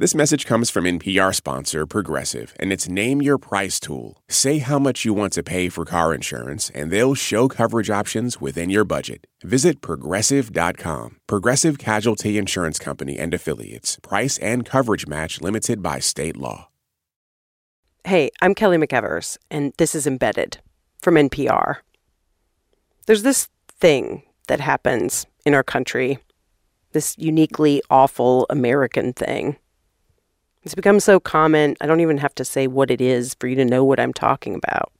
This message comes from NPR sponsor Progressive and its Name Your Price tool. Say how much you want to pay for car insurance, and they'll show coverage options within your budget. Visit progressive.com. Progressive Casualty Insurance Company and Affiliates. Price and coverage match limited by state law. Hey, I'm Kelly McEvers, and this is Embedded from NPR. There's this thing that happens in our country, this uniquely awful American thing it's become so common, I don't even have to say what it is for you to know what I'm talking about.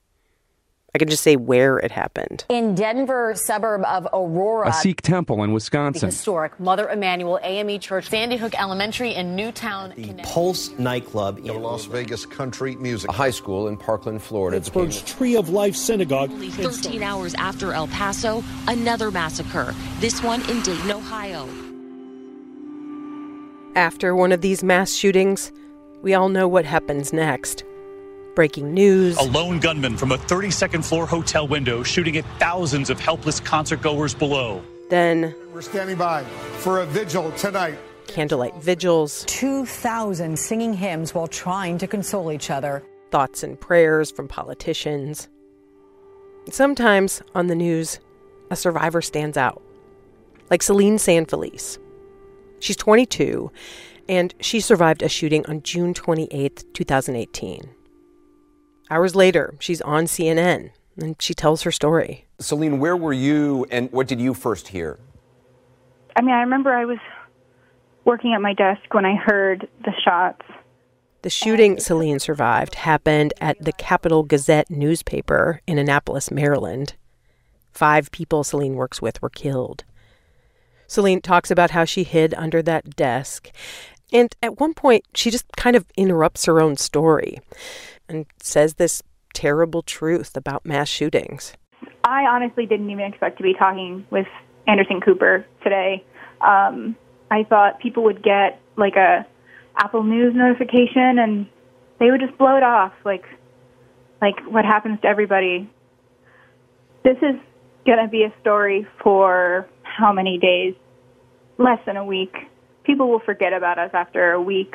I can just say where it happened. In Denver suburb of Aurora. A Sikh temple in Wisconsin. The historic Mother Emanuel AME Church, Sandy Hook Elementary in Newtown. The Pulse nightclub in the Las Vegas Country Music. A high school in Parkland, Florida. Pittsburgh's Tree of Life Synagogue. 13 hours after El Paso, another massacre. This one in Dayton, Ohio. After one of these mass shootings, we all know what happens next. Breaking news. A lone gunman from a 32nd floor hotel window shooting at thousands of helpless concert goers below. Then. We're standing by for a vigil tonight. Candlelight vigils. 2,000 singing hymns while trying to console each other. Thoughts and prayers from politicians. Sometimes on the news, a survivor stands out, like Selene San Felice. She's 22, and she survived a shooting on June 28, 2018. Hours later, she's on CNN, and she tells her story. Selene, where were you, and what did you first hear? I mean, I remember I was working at my desk when I heard the shots. The shooting Selene survived happened at the Capital Gazette newspaper in Annapolis, Maryland. Five people Selene works with were killed. Selene talks about how she hid under that desk. And at one point, she just kind of interrupts her own story and says this terrible truth about mass shootings. I honestly didn't even expect to be talking with Anderson Cooper today. Um, I thought people would get like a Apple News notification and they would just blow it off, like like what happens to everybody. This is gonna be a story for how many days? Less than a week. People will forget about us after a week.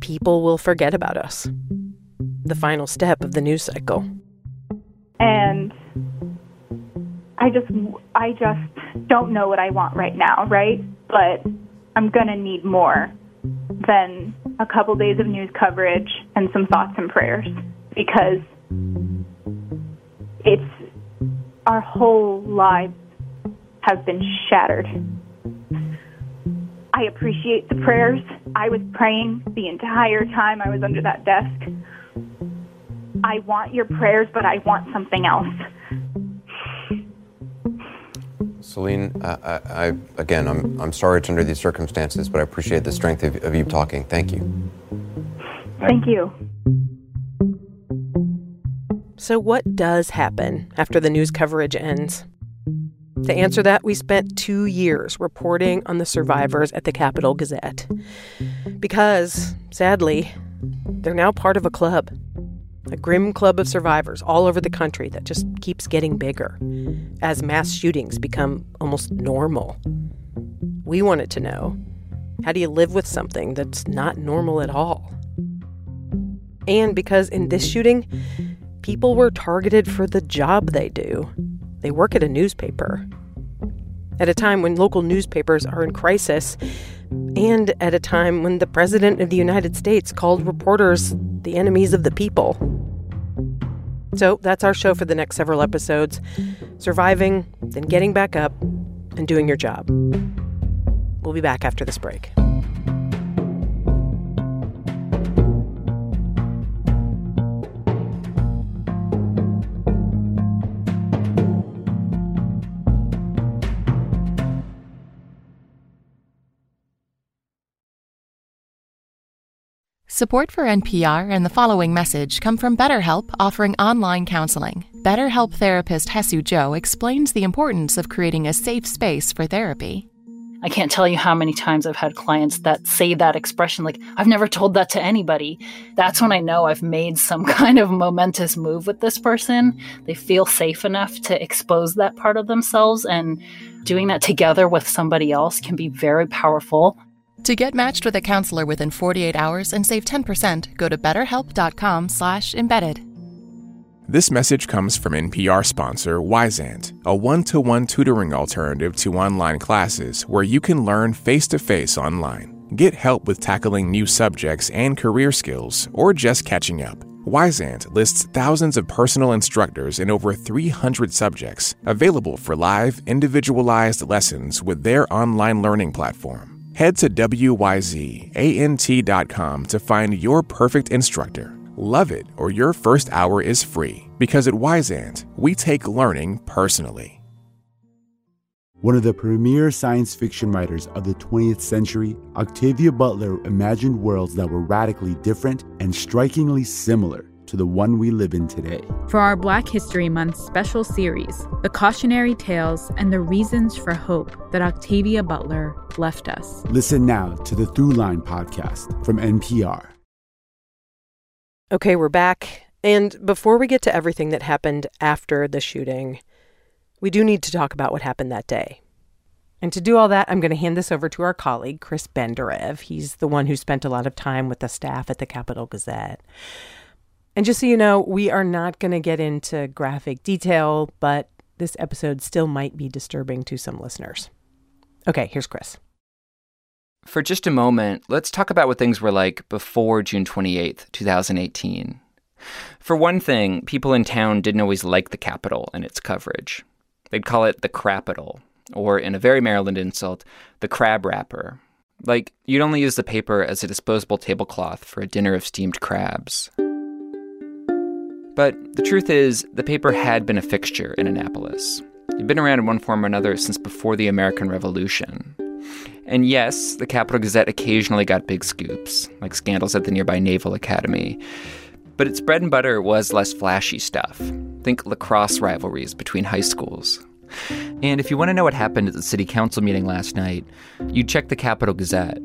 People will forget about us. The final step of the news cycle. And I just I just don't know what I want right now, right? But I'm going to need more than a couple days of news coverage and some thoughts and prayers because it's our whole lives have been shattered. I appreciate the prayers. I was praying the entire time I was under that desk. I want your prayers, but I want something else. Selene, I, I, again, I'm, I'm sorry it's under these circumstances, but I appreciate the strength of, of you talking. Thank you. Thank you. So, what does happen after the news coverage ends? To answer that, we spent two years reporting on the survivors at the Capital Gazette. Because, sadly, they're now part of a club, a grim club of survivors all over the country that just keeps getting bigger as mass shootings become almost normal. We wanted to know how do you live with something that's not normal at all? And because in this shooting, people were targeted for the job they do. They work at a newspaper. At a time when local newspapers are in crisis, and at a time when the President of the United States called reporters the enemies of the people. So that's our show for the next several episodes surviving, then getting back up, and doing your job. We'll be back after this break. Support for NPR and the following message come from BetterHelp offering online counseling. BetterHelp therapist Hesu Joe explains the importance of creating a safe space for therapy. I can't tell you how many times I've had clients that say that expression, like, I've never told that to anybody. That's when I know I've made some kind of momentous move with this person. They feel safe enough to expose that part of themselves, and doing that together with somebody else can be very powerful. To get matched with a counselor within 48 hours and save 10%, go to betterhelp.com/embedded. This message comes from NPR sponsor Wyzant, a one-to-one tutoring alternative to online classes where you can learn face-to-face online. Get help with tackling new subjects and career skills or just catching up. Wyzant lists thousands of personal instructors in over 300 subjects available for live, individualized lessons with their online learning platform. Head to WYZANT.com to find your perfect instructor. Love it or your first hour is free because at Wyzant, we take learning personally. One of the premier science fiction writers of the 20th century, Octavia Butler imagined worlds that were radically different and strikingly similar to the one we live in today. For our Black History Month special series, the cautionary tales and the reasons for hope that Octavia Butler left us. Listen now to the Throughline podcast from NPR. Okay, we're back. And before we get to everything that happened after the shooting, we do need to talk about what happened that day. And to do all that, I'm going to hand this over to our colleague, Chris Benderev. He's the one who spent a lot of time with the staff at the Capital Gazette. And just so you know, we are not going to get into graphic detail, but this episode still might be disturbing to some listeners. Okay, here's Chris. For just a moment, let's talk about what things were like before June 28th, 2018. For one thing, people in town didn't always like the Capital and its coverage. They'd call it the Crapital, or in a very Maryland insult, the crab wrapper. Like, you'd only use the paper as a disposable tablecloth for a dinner of steamed crabs. But the truth is, the paper had been a fixture in Annapolis. It'd been around in one form or another since before the American Revolution. And yes, the Capital Gazette occasionally got big scoops, like scandals at the nearby Naval Academy. But its bread and butter was less flashy stuff. Think lacrosse rivalries between high schools. And if you want to know what happened at the city council meeting last night, you check the Capital Gazette.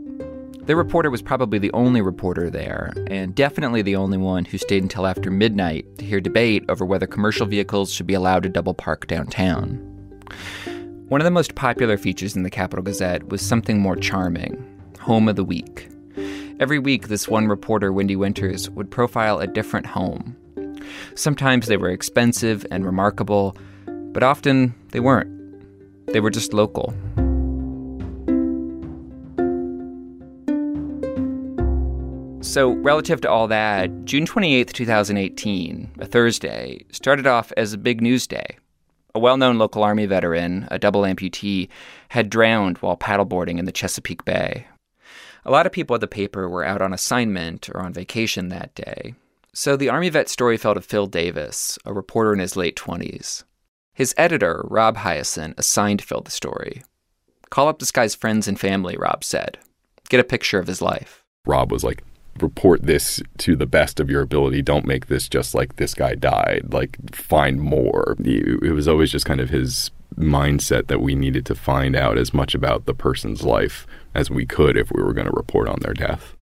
The reporter was probably the only reporter there, and definitely the only one who stayed until after midnight to hear debate over whether commercial vehicles should be allowed to double park downtown. One of the most popular features in the Capital Gazette was something more charming Home of the Week. Every week, this one reporter, Wendi Winters, would profile a different home. Sometimes they were expensive and remarkable, but often they weren't. They were just local. So, relative to all that, June 28, 2018, a Thursday, started off as a big news day. A well known local Army veteran, a double amputee, had drowned while paddleboarding in the Chesapeake Bay. A lot of people at the paper were out on assignment or on vacation that day. So the Army vet story fell to Phil Davis, a reporter in his late 20s. His editor, Rob Hiaasen, assigned Phil the story. Call up this guy's friends and family, Rob said. Get a picture of his life. Rob was like, report this to the best of your ability. Don't make this just like this guy died. Like find more. It was always just kind of his mindset that we needed to find out as much about the person's life as we could if we were going to report on their death.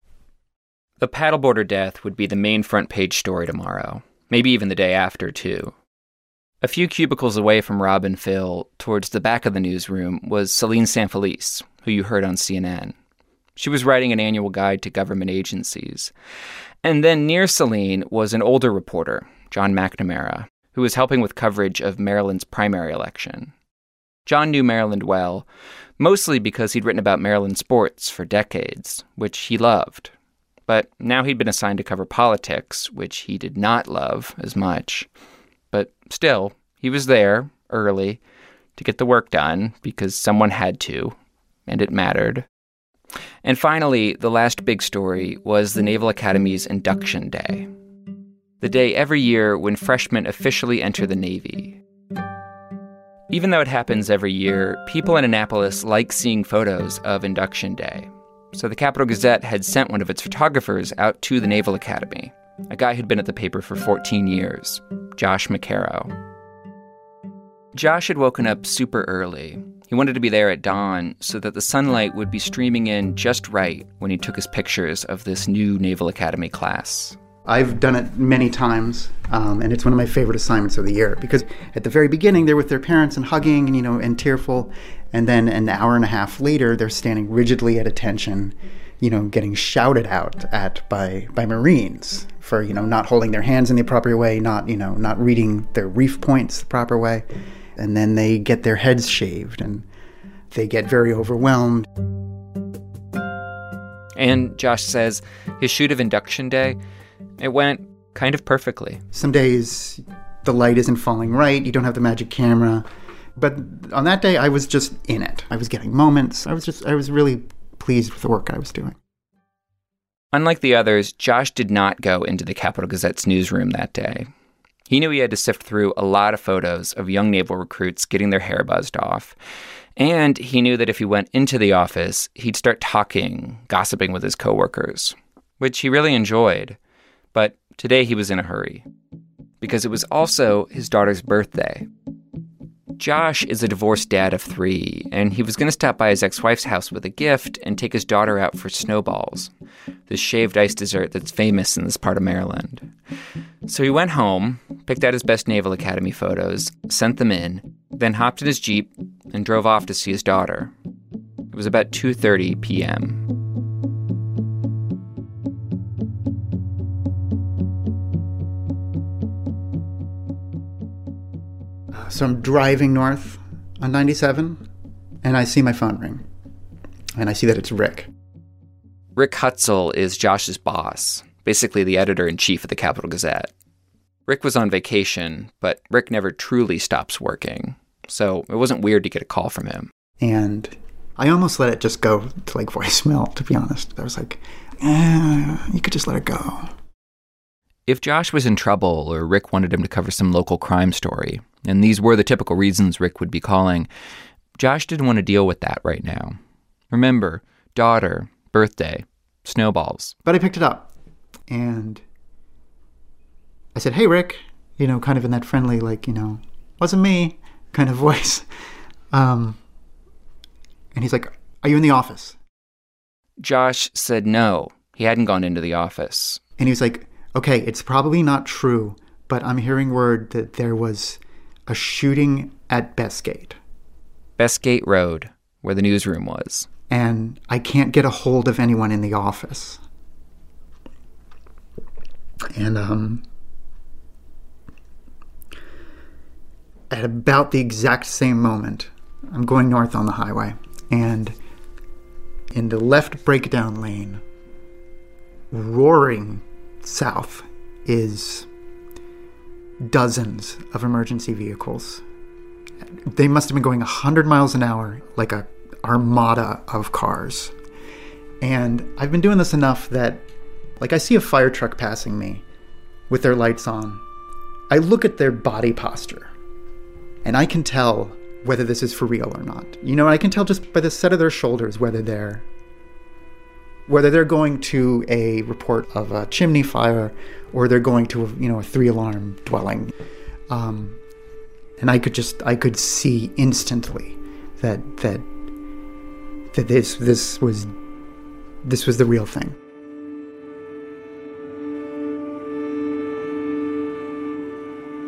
The paddleboarder death would be the main front page story tomorrow, maybe even the day after, too. A few cubicles away from Rob and Phil, towards the back of the newsroom, was Selene San Felice, who you heard on CNN. She was writing an annual guide to government agencies. And then near Selene was an older reporter, John McNamara, who was helping with coverage of Maryland's primary election. John knew Maryland well, mostly because he'd written about Maryland sports for decades, which he loved. But now he'd been assigned to cover politics, which he did not love as much. But still, he was there early to get the work done because someone had to, and it mattered. And finally, the last big story was the Naval Academy's induction day. The day every year when freshmen officially enter the Navy. Even though it happens every year, people in Annapolis like seeing photos of induction day. So the Capital Gazette had sent one of its photographers out to the Naval Academy, a guy who'd been at the paper for 14 years, Josh McKerrow. Josh had woken up super early. He wanted to be there at dawn so that the sunlight would be streaming in just right when he took his pictures of this new Naval Academy class. I've done it many times, um, and it's one of my favorite assignments of the year because at the very beginning they're with their parents and hugging and you know and tearful, And then an hour and a half later, they're standing rigidly at attention, you know, getting shouted out at by by Marines for you know not holding their hands in the proper way, not you know not reading their reef points the proper way, and then they get their heads shaved and they get very overwhelmed. And Josh says his shoot of induction day, it went kind of perfectly. Some days the light isn't falling right, you don't have the magic camera. But on that day I was just in it. I was getting moments. I was just I was really pleased with the work I was doing. Unlike the others, Josh did not go into the Capital Gazette's newsroom that day. He knew he had to sift through a lot of photos of young naval recruits getting their hair buzzed off. And he knew that if he went into the office, he'd start talking, gossiping with his coworkers, which he really enjoyed. But today he was in a hurry because it was also his daughter's birthday. Josh is a divorced dad of three, and he was going to stop by his ex wife's house with a gift and take his daughter out for snowballs, this shaved ice dessert that's famous in this part of Maryland. So he went home, picked out his best Naval Academy photos, sent them in, then hopped in his Jeep and drove off to see his daughter. It was about 2:30 p.m. So I'm driving north on 97 and I see my phone ring. And I see that it's Rick. Rick Hutzell is Josh's boss, basically the editor in chief of the Capital Gazette. Rick was on vacation, but Rick never truly stops working, so it wasn't weird to get a call from him. And I almost let it just go to like voicemail, to be honest. I was like, eh, you could just let it go. If Josh was in trouble or Rick wanted him to cover some local crime story, and these were the typical reasons Rick would be calling, Josh didn't want to deal with that right now. Remember, daughter, birthday, snowballs. But I picked it up and I said, Hey, Rick, you know, kind of in that friendly, like, you know, wasn't me kind of voice. Um, and he's like, Are you in the office? Josh said no. He hadn't gone into the office. And he was like, Okay, it's probably not true, but I'm hearing word that there was a shooting at Bestgate. Bestgate Road, where the newsroom was. And I can't get a hold of anyone in the office. And um, at about the exact same moment, I'm going north on the highway, and in the left breakdown lane, roaring south, is dozens of emergency vehicles. They must have been going 100 miles an hour, like a armada of cars. And I've been doing this enough that, like, I see a fire truck passing me with their lights on. I look at their body posture, and I can tell whether this is for real or not. You know, I can tell just by the set of their shoulders whether they're whether they're going to a report of a chimney fire or they're going to a, you know a three alarm dwelling um, and i could just i could see instantly that that that this this was this was the real thing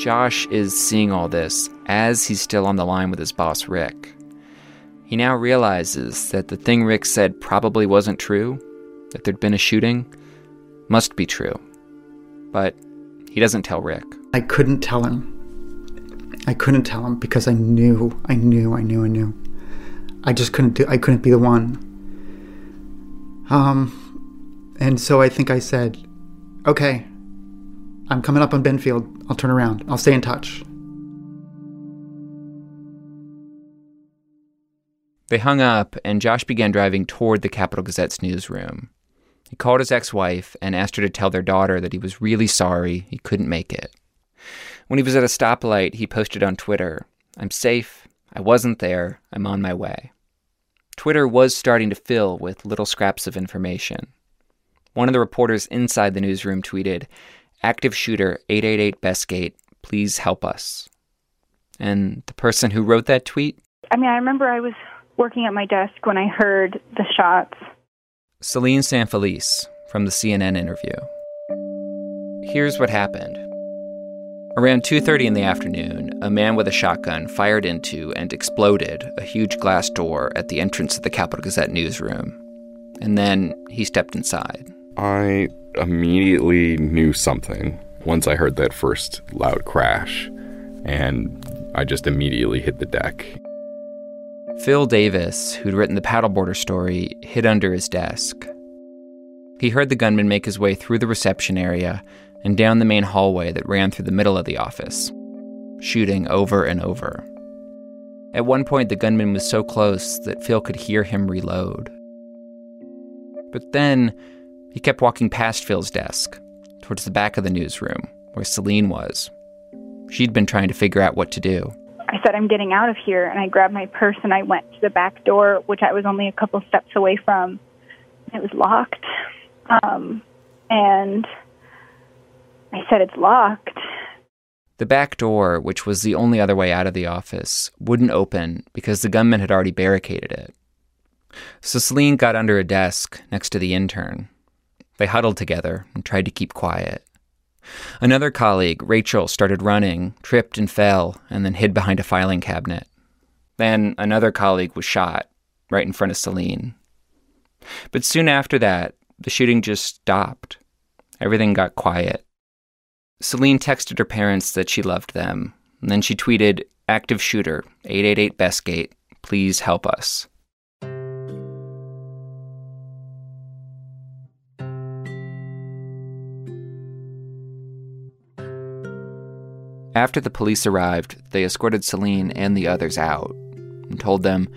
Josh is seeing all this as he's still on the line with his boss, Rick. He now realizes that the thing Rick said probably wasn't true, that there'd been a shooting, must be true. But he doesn't tell Rick. I couldn't tell him. I couldn't tell him because I knew, I knew, I knew, I knew. I just couldn't do I couldn't be the one. Um and so I think I said, "Okay. I'm coming up on Benfield. I'll turn around. I'll stay in touch." They hung up, and Josh began driving toward the Capital Gazette's newsroom. He called his ex wife and asked her to tell their daughter that he was really sorry he couldn't make it. When he was at a stoplight, he posted on Twitter I'm safe. I wasn't there. I'm on my way. Twitter was starting to fill with little scraps of information. One of the reporters inside the newsroom tweeted Active shooter 888 Bestgate, please help us. And the person who wrote that tweet? I mean, I remember I was working at my desk when I heard the shots. Selene San Felice from the CNN interview. Here's what happened. Around 2:30 in the afternoon, a man with a shotgun fired into and exploded a huge glass door at the entrance of the Capital Gazette newsroom. And then he stepped inside. I immediately knew something once I heard that first loud crash, and I just immediately hit the deck. Phil Davis, who'd written the paddleboarder story, hid under his desk. He heard the gunman make his way through the reception area and down the main hallway that ran through the middle of the office, shooting over and over. At one point, the gunman was so close that Phil could hear him reload. But then, he kept walking past Phil's desk, towards the back of the newsroom, where Selene was. She'd been trying to figure out what to do. I said, I'm getting out of here. And I grabbed my purse and I went to the back door, which I was only a couple steps away from. It was locked. Um, and I said, It's locked. The back door, which was the only other way out of the office, wouldn't open because the gunman had already barricaded it. So Selene got under a desk next to the intern. They huddled together and tried to keep quiet. Another colleague, Rachel, started running, tripped and fell, and then hid behind a filing cabinet. Then another colleague was shot right in front of Selene. But soon after that, the shooting just stopped. Everything got quiet. Selene texted her parents that she loved them, and then she tweeted, Active shooter, 888 Bestgate, please help us. After the police arrived, they escorted Selene and the others out and told them,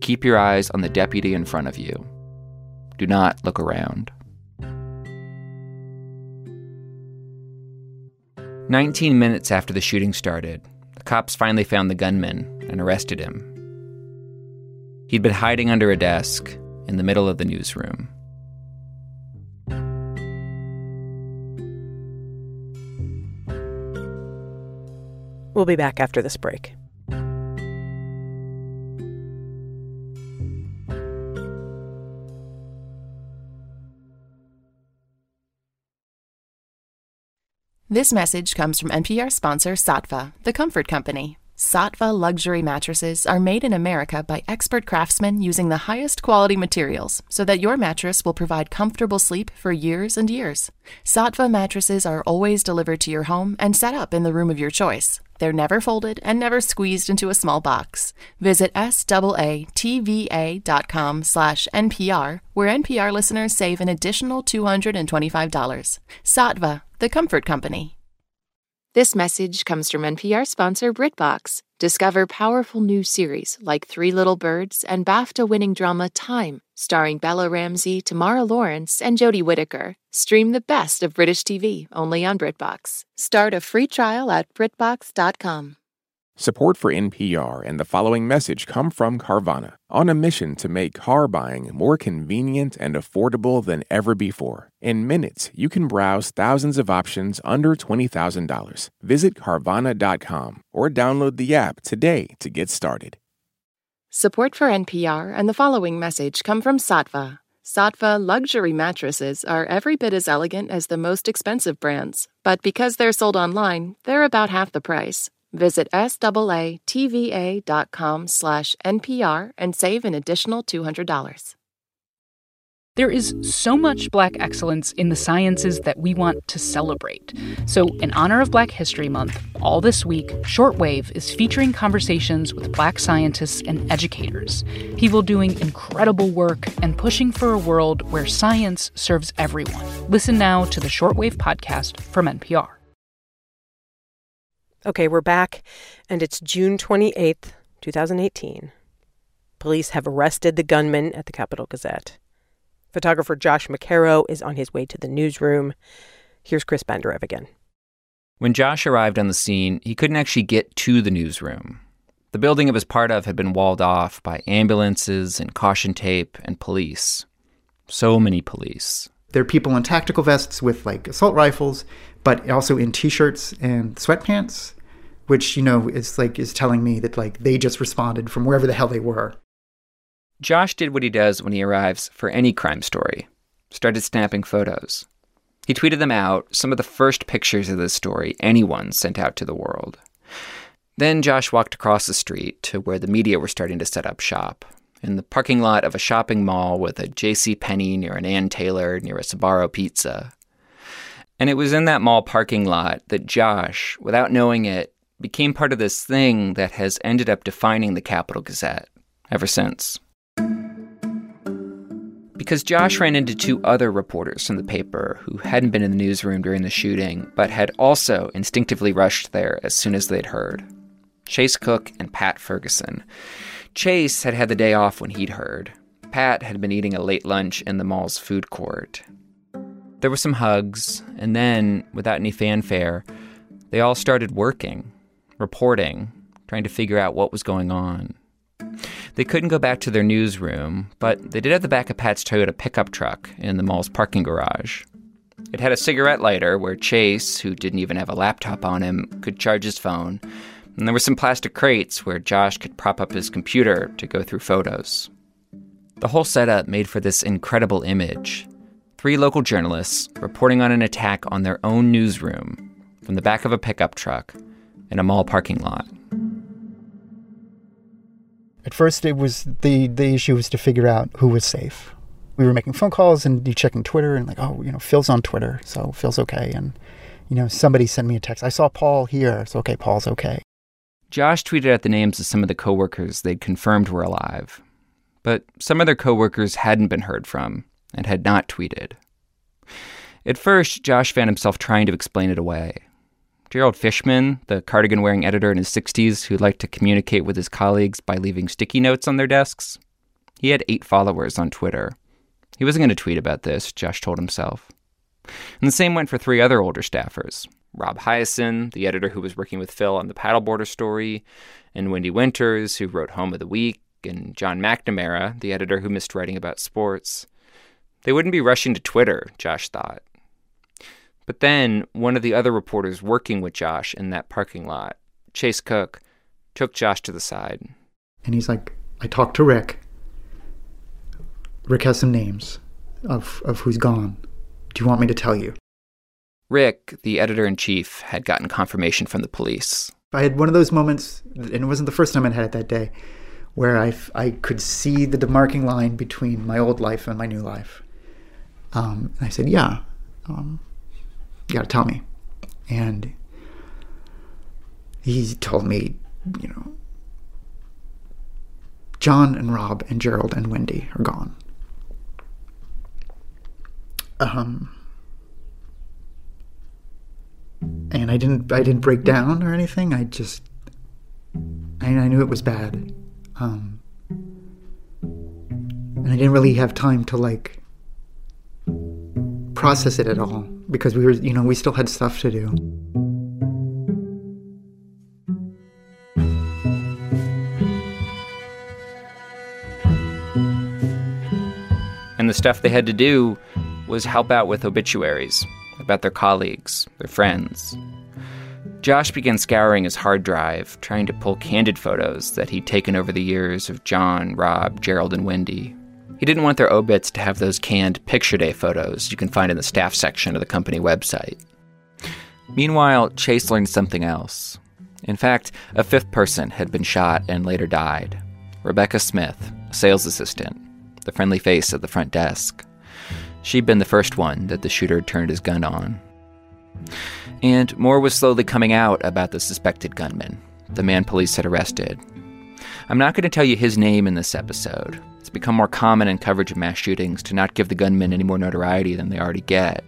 Keep your eyes on the deputy in front of you. Do not look around. 19 minutes after the shooting started, the cops finally found the gunman and arrested him. He'd been hiding under a desk in the middle of the newsroom. We'll be back after this break. This message comes from NPR sponsor Saatva, the comfort company. Saatva luxury mattresses are made in America by expert craftsmen using the highest quality materials so that your mattress will provide comfortable sleep for years and years. Saatva mattresses are always delivered to your home and set up in the room of your choice. They're never folded and never squeezed into a small box. Visit SAATVA.com slash NPR, where NPR listeners save an additional $225. Saatva, the comfort company. This message comes from NPR sponsor BritBox. Discover powerful new series like Three Little Birds and BAFTA winning drama Time, starring Bella Ramsey, Tamara Lawrence, and Jodie Whittaker. Stream the best of British TV only on BritBox. Start a free trial at BritBox.com. Support for NPR and the following message come from Carvana, on a mission to make car buying more convenient and affordable than ever before. In minutes, you can browse thousands of options under $20,000. Visit Carvana.com or download the app today to get started. Support for NPR and the following message come from Saatva. Saatva luxury mattresses are every bit as elegant as the most expensive brands, but because they're sold online, they're about half the price. Visit SAATVA.com slash NPR and save an additional $200. There is so much Black excellence in the sciences that we want to celebrate. So, in honor of Black History Month, all this week, Shortwave is featuring conversations with Black scientists and educators, people doing incredible work and pushing for a world where science serves everyone. Listen now to the Shortwave podcast from NPR. Okay, we're back, and it's June 28th, 2018. Police have arrested the gunman at the Capital Gazette. Photographer Josh McKerrow is on his way to the newsroom. Here's Chris Benderev again. When Josh arrived on the scene, he couldn't actually get to the newsroom. The building it was part of had been walled off by ambulances and caution tape and police. So many police. There are people in tactical vests with like assault rifles, but also in t-shirts and sweatpants, which you know is like is telling me that like they just responded from wherever the hell they were. Josh did what he does when he arrives for any crime story started snapping photos. He tweeted them out, some of the first pictures of this story anyone sent out to the world. Then Josh walked across the street to where the media were starting to set up shop, in the parking lot of a shopping mall with a J.C. Penney near an Ann Taylor near a Sbarro Pizza. And it was in that mall parking lot that Josh, without knowing it, became part of this thing that has ended up defining the Capital Gazette ever since. Because Josh ran into two other reporters from the paper who hadn't been in the newsroom during the shooting, but had also instinctively rushed there as soon as they'd heard Chase Cook and Pat Furgurson. Chase had had the day off when he'd heard. Pat had been eating a late lunch in the mall's food court. There were some hugs, and then, without any fanfare, they all started working, reporting, trying to figure out what was going on. They couldn't go back to their newsroom, but they did have the back of Pat's Toyota pickup truck in the mall's parking garage. It had a cigarette lighter where Chase, who didn't even have a laptop on him, could charge his phone, and there were some plastic crates where Josh could prop up his computer to go through photos. The whole setup made for this incredible image three local journalists reporting on an attack on their own newsroom from the back of a pickup truck in a mall parking lot. At first, it was the the issue was to figure out who was safe. We were making phone calls and you checking Twitter and like, oh, you know, Phil's on Twitter, so Phil's okay. And you know, somebody sent me a text. I saw Paul here, so okay, Paul's okay. Josh tweeted out the names of some of the coworkers they'd confirmed were alive, but some of their coworkers hadn't been heard from and had not tweeted. At first, Josh found himself trying to explain it away. Gerald Fischman, the cardigan wearing editor in his 60s who liked to communicate with his colleagues by leaving sticky notes on their desks, he had eight followers on Twitter. He wasn't going to tweet about this, Josh told himself. And the same went for three other older staffers Rob Hiaasen, the editor who was working with Phil on the paddleboarder story, and Wendi Winters, who wrote Home of the Week, and John McNamara, the editor who missed writing about sports. They wouldn't be rushing to Twitter, Josh thought. But then one of the other reporters working with Josh in that parking lot, Chase Cook, took Josh to the side. And he's like, I talked to Rick. Rick has some names of, of who's gone. Do you want me to tell you? Rick, the editor in chief, had gotten confirmation from the police. I had one of those moments, and it wasn't the first time I'd had it that day, where I, I could see the demarking line between my old life and my new life. Um, and I said, Yeah, um, you got to tell me. And he told me, you know, John and Rob and Gerald and Wendi are gone. Um, and I didn't I didn't break down or anything. I just I, I knew it was bad, um, and I didn't really have time to like process it at all because we were you know we still had stuff to do. And the stuff they had to do was help out with obituaries about their colleagues, their friends. Josh began scouring his hard drive, trying to pull candid photos that he'd taken over the years of John, Rob, Gerald, and Wendi. He didn't want their obits to have those canned picture day photos you can find in the staff section of the company website. Meanwhile, Chase learned something else. In fact, a fifth person had been shot and later died Rebecca Smith, a sales assistant, the friendly face at the front desk. She'd been the first one that the shooter turned his gun on. And more was slowly coming out about the suspected gunman, the man police had arrested. I'm not going to tell you his name in this episode. It's become more common in coverage of mass shootings to not give the gunmen any more notoriety than they already get.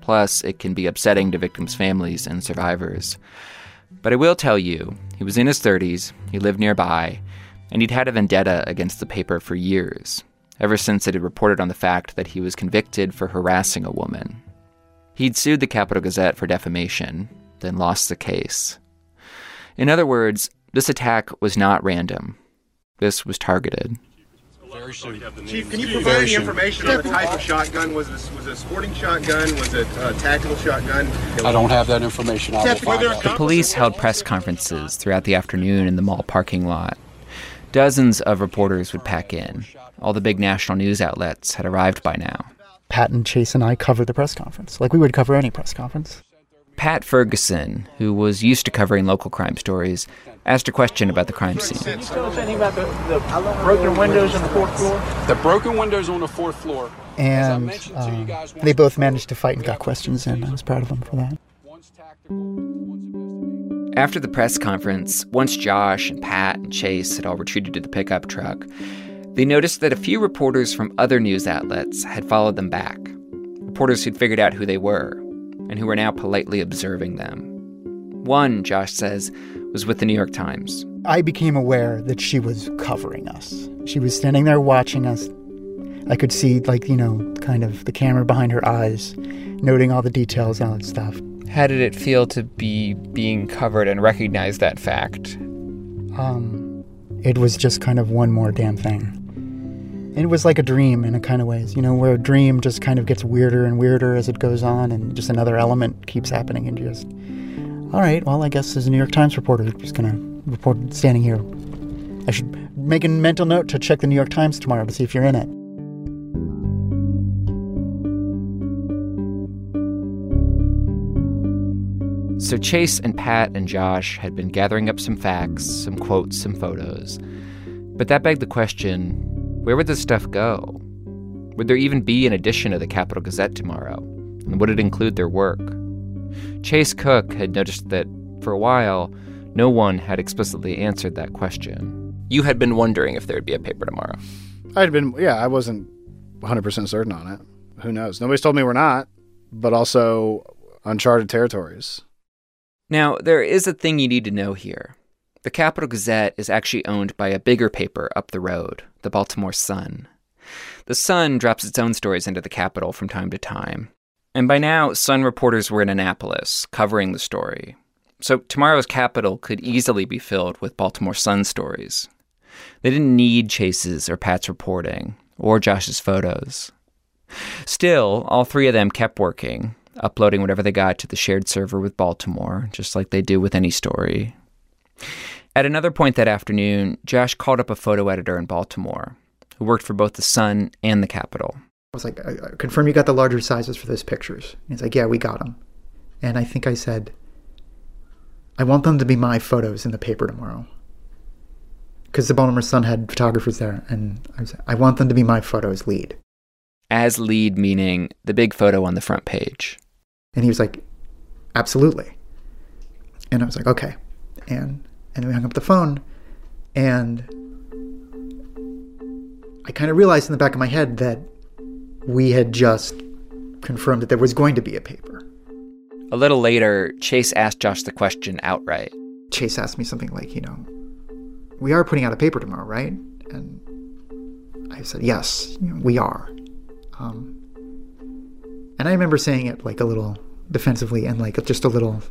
Plus, it can be upsetting to victims' families and survivors. But I will tell you, he was in his 30s, he lived nearby, and he'd had a vendetta against the paper for years ever since it had reported on the fact that he was convicted for harassing a woman. He'd sued the Capital Gazette for defamation, then lost the case. In other words, this attack was not random. This was targeted. Very soon. Chief, can you provide any information on the type of shotgun? Was this was it a sporting shotgun? Was it a tactical shotgun? I don't have that information. I will find out. The police held press conferences throughout the afternoon in the mall parking lot. Dozens of reporters would pack in. All the big national news outlets had arrived by now. Pat and Chase and I covered the press conference, like we would cover any press conference. Pat Furgurson, who was used to covering local crime stories, asked a question about the crime scene. Can you tell us anything about the, the broken windows on the fourth floor? The broken windows on the fourth floor. And um, they both managed to fight and got questions in. I was proud of them for that. After the press conference, once Josh and Pat and Chase had all retreated to the pickup truck, they noticed that a few reporters from other news outlets had followed them back. Reporters who'd figured out who they were and who were now politely observing them. One, Josh says, was with the New York Times. I became aware that she was covering us. She was standing there watching us. I could see, like, you know, kind of the camera behind her eyes, noting all the details and all that stuff. How did it feel to be being covered and recognize that fact? Um, it was just kind of one more damn thing. It was like a dream in a kind of ways, you know, where a dream just kind of gets weirder and weirder as it goes on, and just another element keeps happening, and just, all right, well, I guess as a New York Times reporter, I'm just gonna report standing here. I should make a mental note to check the New York Times tomorrow to see if you're in it. So Chase and Pat and Josh had been gathering up some facts, some quotes, some photos. But that begged the question where would this stuff go? Would there even be an edition of the Capital Gazette tomorrow? And would it include their work? Chase Cook had noticed that, for a while, no one had explicitly answered that question. You had been wondering if there'd be a paper tomorrow. I'd been, yeah, I wasn't 100% certain on it. Who knows? Nobody's told me we're not, but also uncharted territories. Now, there is a thing you need to know here. The Capital Gazette is actually owned by a bigger paper up the road, the Baltimore Sun. The Sun drops its own stories into the Capital from time to time. And by now, Sun reporters were in Annapolis, covering the story. So tomorrow's Capital could easily be filled with Baltimore Sun stories. They didn't need Chase's or Pat's reporting, or Josh's photos. Still, all three of them kept working, uploading whatever they got to the shared server with Baltimore, just like they do with any story. At another point that afternoon, Josh called up a photo editor in Baltimore who worked for both the Sun and the Capital. I was like, I, confirm you got the larger sizes for those pictures. And he's like, yeah, we got them. And I think I said, I want them to be my photos in the paper tomorrow. Because the Baltimore Sun had photographers there, and I, was, I want them to be my photos lead. As lead, meaning the big photo on the front page. And he was like, absolutely. And I was like, okay. And and we hung up the phone, and I kind of realized in the back of my head that we had just confirmed that there was going to be a paper. A little later, Chase asked Josh the question outright. Chase asked me something like, you know, we are putting out a paper tomorrow, right? And I said, yes, you know, we are. Um, and I remember saying it like a little defensively and like just a little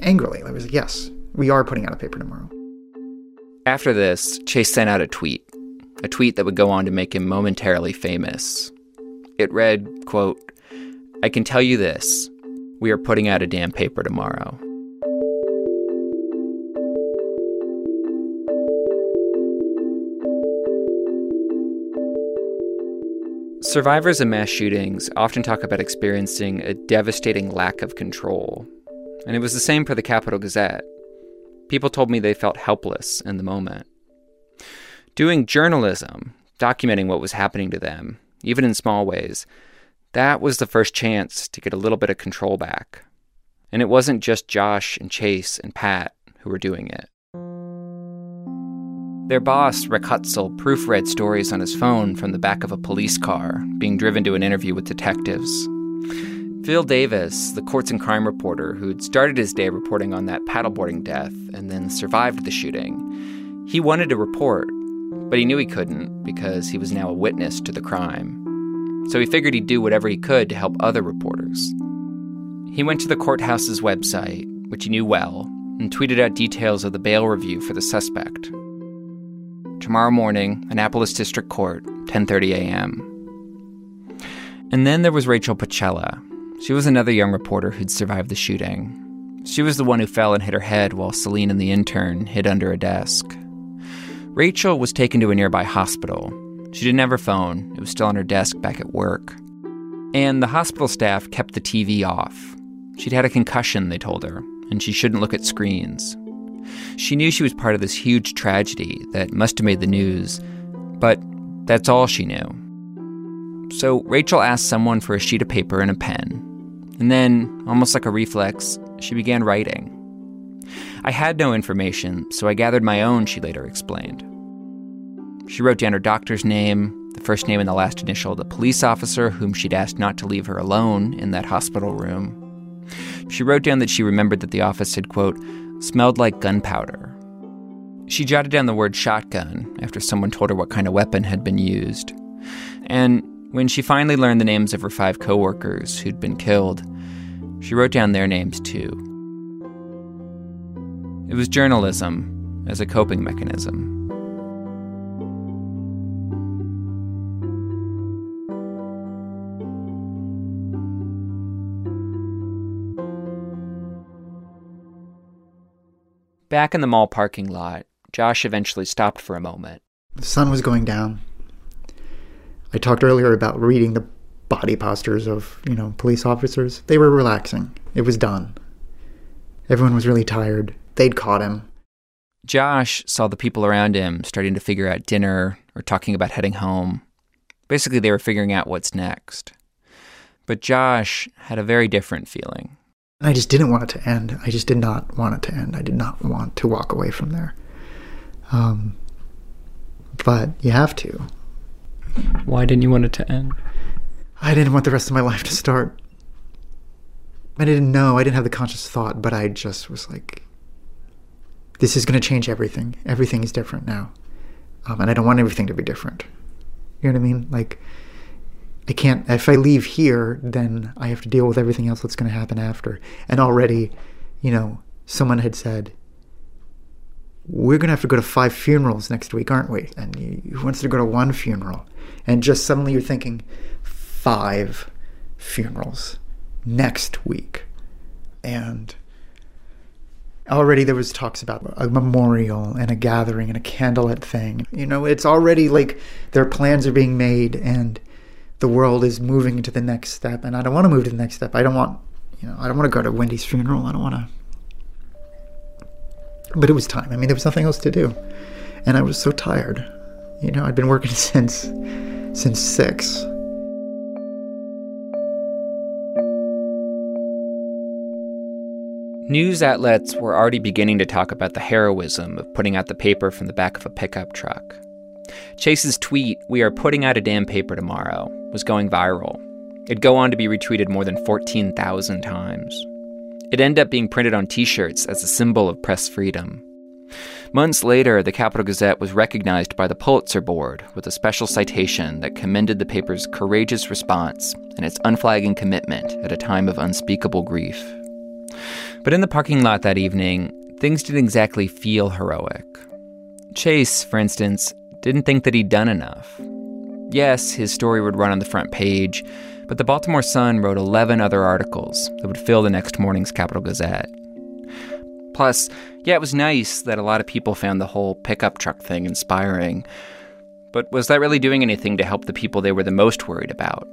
angrily. I was like, yes, we are putting out a paper tomorrow. After this, Chase sent out a tweet, a tweet that would go on to make him momentarily famous. It read, quote, I can tell you this. We are putting out a damn paper tomorrow. Survivors of mass shootings often talk about experiencing a devastating lack of control. And it was the same for the Capital Gazette. People told me they felt helpless in the moment. Doing journalism, documenting what was happening to them, even in small ways, that was the first chance to get a little bit of control back. And it wasn't just Josh and Chase and Pat who were doing it. Their boss, Rick Hutzell, proofread stories on his phone from the back of a police car, being driven to an interview with detectives. Phil Davis, the courts and crime reporter who'd started his day reporting on that paddleboarding death and then survived the shooting, he wanted to report, but he knew he couldn't because he was now a witness to the crime. So he figured he'd do whatever he could to help other reporters. He went to the courthouse's website, which he knew well, and tweeted out details of the bail review for the suspect tomorrow morning, Annapolis District Court, 10:30 a.m. And then there was Rachel Pacella. She was another young reporter who'd survived the shooting. She was the one who fell and hit her head while Selene and the intern hid under a desk. Rachel was taken to a nearby hospital, She didn't have her phone, it was still on her desk back at work. And the hospital staff kept the TV off. She'd had a concussion, they told her, and she shouldn't look at screens. She knew she was part of this huge tragedy that must have made the news, but that's all she knew. So Rachel asked someone for a sheet of paper and a pen. And then, almost like a reflex, she began writing. I had no information, so I gathered my own, she later explained. She wrote down her doctor's name, the first name and the last initial of the police officer whom she'd asked not to leave her alone in that hospital room. She wrote down that she remembered that the office had, quote, smelled like gunpowder. She jotted down the word shotgun after someone told her what kind of weapon had been used. And when she finally learned the names of her five coworkers who'd been killed, she wrote down their names too. It was journalism as a coping mechanism. Back in the mall parking lot, Josh eventually stopped for a moment. The sun was going down. I talked earlier about reading the body postures of, you know, police officers. They were relaxing. It was done. Everyone was really tired. They'd caught him. Josh saw the people around him starting to figure out dinner or talking about heading home. Basically, they were figuring out what's next. But Josh had a very different feeling. I just didn't want it to end. I just did not want it to end. I did not want to walk away from there. Um, but you have to. Why didn't you want it to end? I didn't want the rest of my life to start. I didn't know. I didn't have the conscious thought, but I just was like, this is going to change everything. Everything is different now. Um, and I don't want everything to be different. You know what I mean? Like, I can't, if I leave here, then I have to deal with everything else that's going to happen after. And already, you know, someone had said, we're going to have to go to five funerals next week, aren't we? And who wants to go to one funeral? And just suddenly you're thinking, five funerals next week. And already there was talks about a memorial and a gathering and a candlelit thing. You know, it's already like their plans are being made and the world is moving to the next step and I don't want to move to the next step. I don't want, you know, I don't want to go to Wendi's funeral. I don't want to. But it was time. I mean, there was nothing else to do. And I was so tired. You know, I'd been working since since 6. News outlets were already beginning to talk about the heroism of putting out the paper from the back of a pickup truck. Chase's tweet, We are putting out a damn paper tomorrow, was going viral. It'd go on to be retweeted more than 14,000 times. It ended up being printed on t shirts as a symbol of press freedom. Months later, the Capital Gazette was recognized by the Pulitzer Board with a special citation that commended the paper's courageous response and its unflagging commitment at a time of unspeakable grief. But in the parking lot that evening, things didn't exactly feel heroic. Chase, for instance, didn't think that he'd done enough. Yes, his story would run on the front page, but the Baltimore Sun wrote 11 other articles that would fill the next morning's Capital Gazette. Plus, yeah, it was nice that a lot of people found the whole pickup truck thing inspiring. But was that really doing anything to help the people they were the most worried about?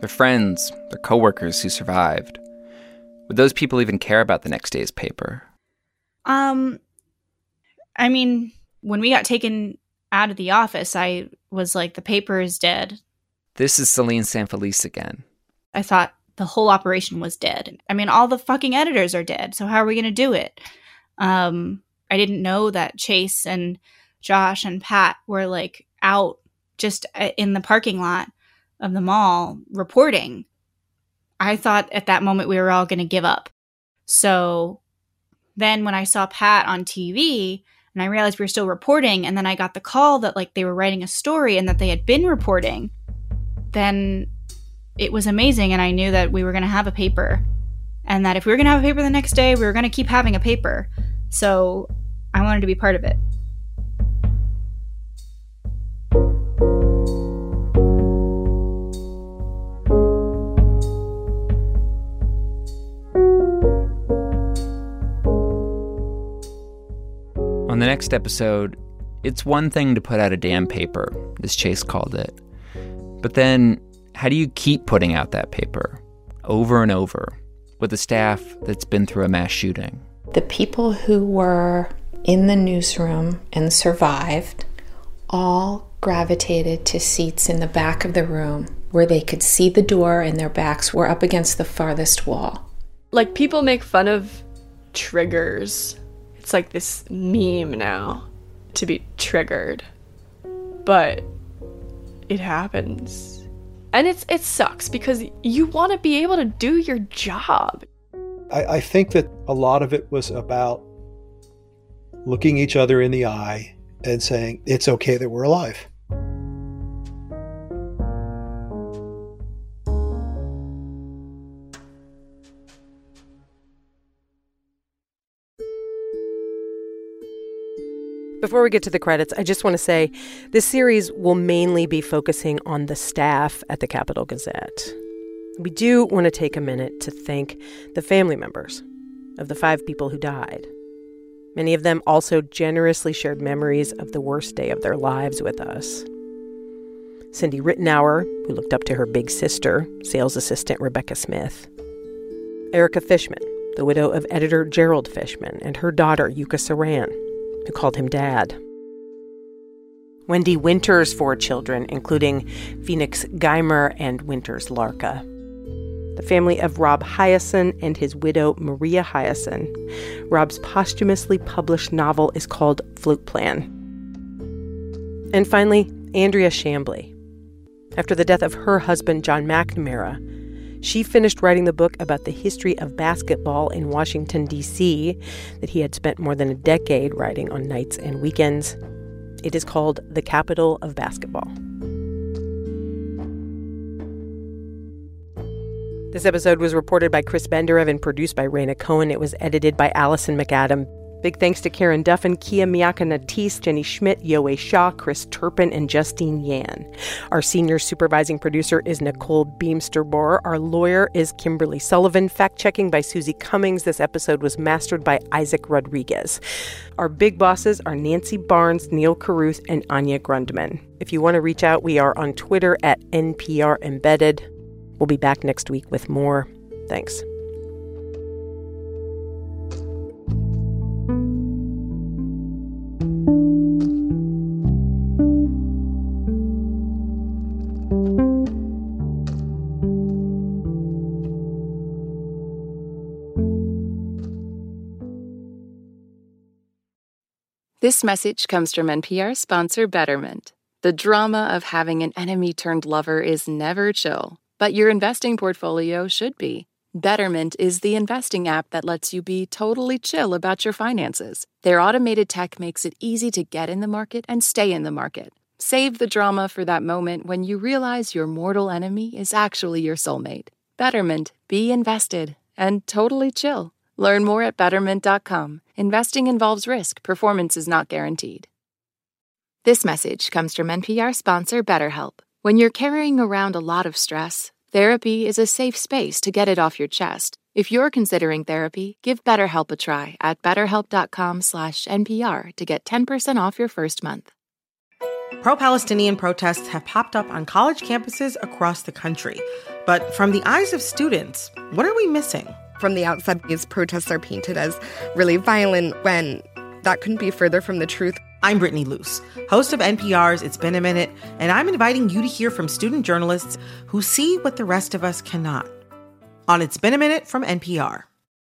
Their friends, their coworkers who survived? Would those people even care about the next day's paper? Um, I mean, when we got taken out of the office, I was like, the paper is dead. This is Selene San Felice again. I thought the whole operation was dead. I mean, all the fucking editors are dead. So how are we going to do it? Um, I didn't know that Chase and Josh and Pat were like out just uh, in the parking lot of the mall reporting. I thought at that moment we were all going to give up. So then when I saw Pat on TV and I realized we were still reporting, and then I got the call that like they were writing a story and that they had been reporting, then it was amazing. And I knew that we were going to have a paper and that if we were going to have a paper the next day, we were going to keep having a paper. So I wanted to be part of it. On the next episode, It's one thing to put out a damn paper, as Chase called it. But then, how do you keep putting out that paper over and over with a staff that's been through a mass shooting? The people who were in the newsroom and survived all gravitated to seats in the back of the room where they could see the door and their backs were up against the farthest wall. Like, people make fun of triggers. It's like this meme now to be triggered. But it happens. And it's it sucks because you want to be able to do your job. I, I think that a lot of it was about looking each other in the eye and saying, it's okay that we're alive. Before we get to the credits, I just want to say this series will mainly be focusing on the staff at the Capital Gazette. We do want to take a minute to thank the family members of the five people who died. Many of them also generously shared memories of the worst day of their lives with us. Cindy Rittenauer, who looked up to her big sister, sales assistant Rebecca Smith. Erica Fischman, the widow of editor Gerald Fischman, and her daughter Yuka Saran, who called him Dad. Wendi Winter's four children, including Phoenix Geimer and Winters Larka. The family of Rob Hiaasen and his widow Maria Hiaasen. Rob's posthumously published novel is called Float Plan. And finally, Andrea Chamblee. After the death of her husband, John McNamara, she finished writing the book about the history of basketball in Washington, D.C., that he had spent more than a decade writing on nights and weekends. It is called The Capital of Basketball. This episode was reported by Chris Benderev and produced by Raina Cohen. It was edited by Allison McAdam. Big thanks to Karen Duffin, Kia Miakka Natisse, Jenny Schmidt, Yowei Shaw, Chris Turpin, and Justine Yan. Our senior supervising producer is Nicole Beemsterboer. Our lawyer is Kimberly Sullivan. Fact checking by Susie Cummings. This episode was mastered by Isaac Rodriguez. Our big bosses are Nancy Barnes, Neil Carruth, and Anya Grundmann. If you want to reach out, we are on Twitter at NPR Embedded. We'll be back next week with more. Thanks. This message comes from NPR sponsor Betterment. The drama of having an enemy turned lover is never chill, but your investing portfolio should be. Betterment is the investing app that lets you be totally chill about your finances. Their automated tech makes it easy to get in the market and stay in the market. Save the drama for that moment when you realize your mortal enemy is actually your soulmate. Betterment, be invested and totally chill. Learn more at betterment.com. Investing involves risk, performance is not guaranteed. This message comes from NPR sponsor BetterHelp. When you're carrying around a lot of stress, therapy is a safe space to get it off your chest. If you're considering therapy, give BetterHelp a try at betterhelp.com/npr to get 10% off your first month. Pro-Palestinian protests have popped up on college campuses across the country. But from the eyes of students, what are we missing? From the outside, these protests are painted as really violent when that couldn't be further from the truth. I'm Brittany Luce, host of NPR's It's Been a Minute, and I'm inviting you to hear from student journalists who see what the rest of us cannot. On It's Been a Minute from NPR.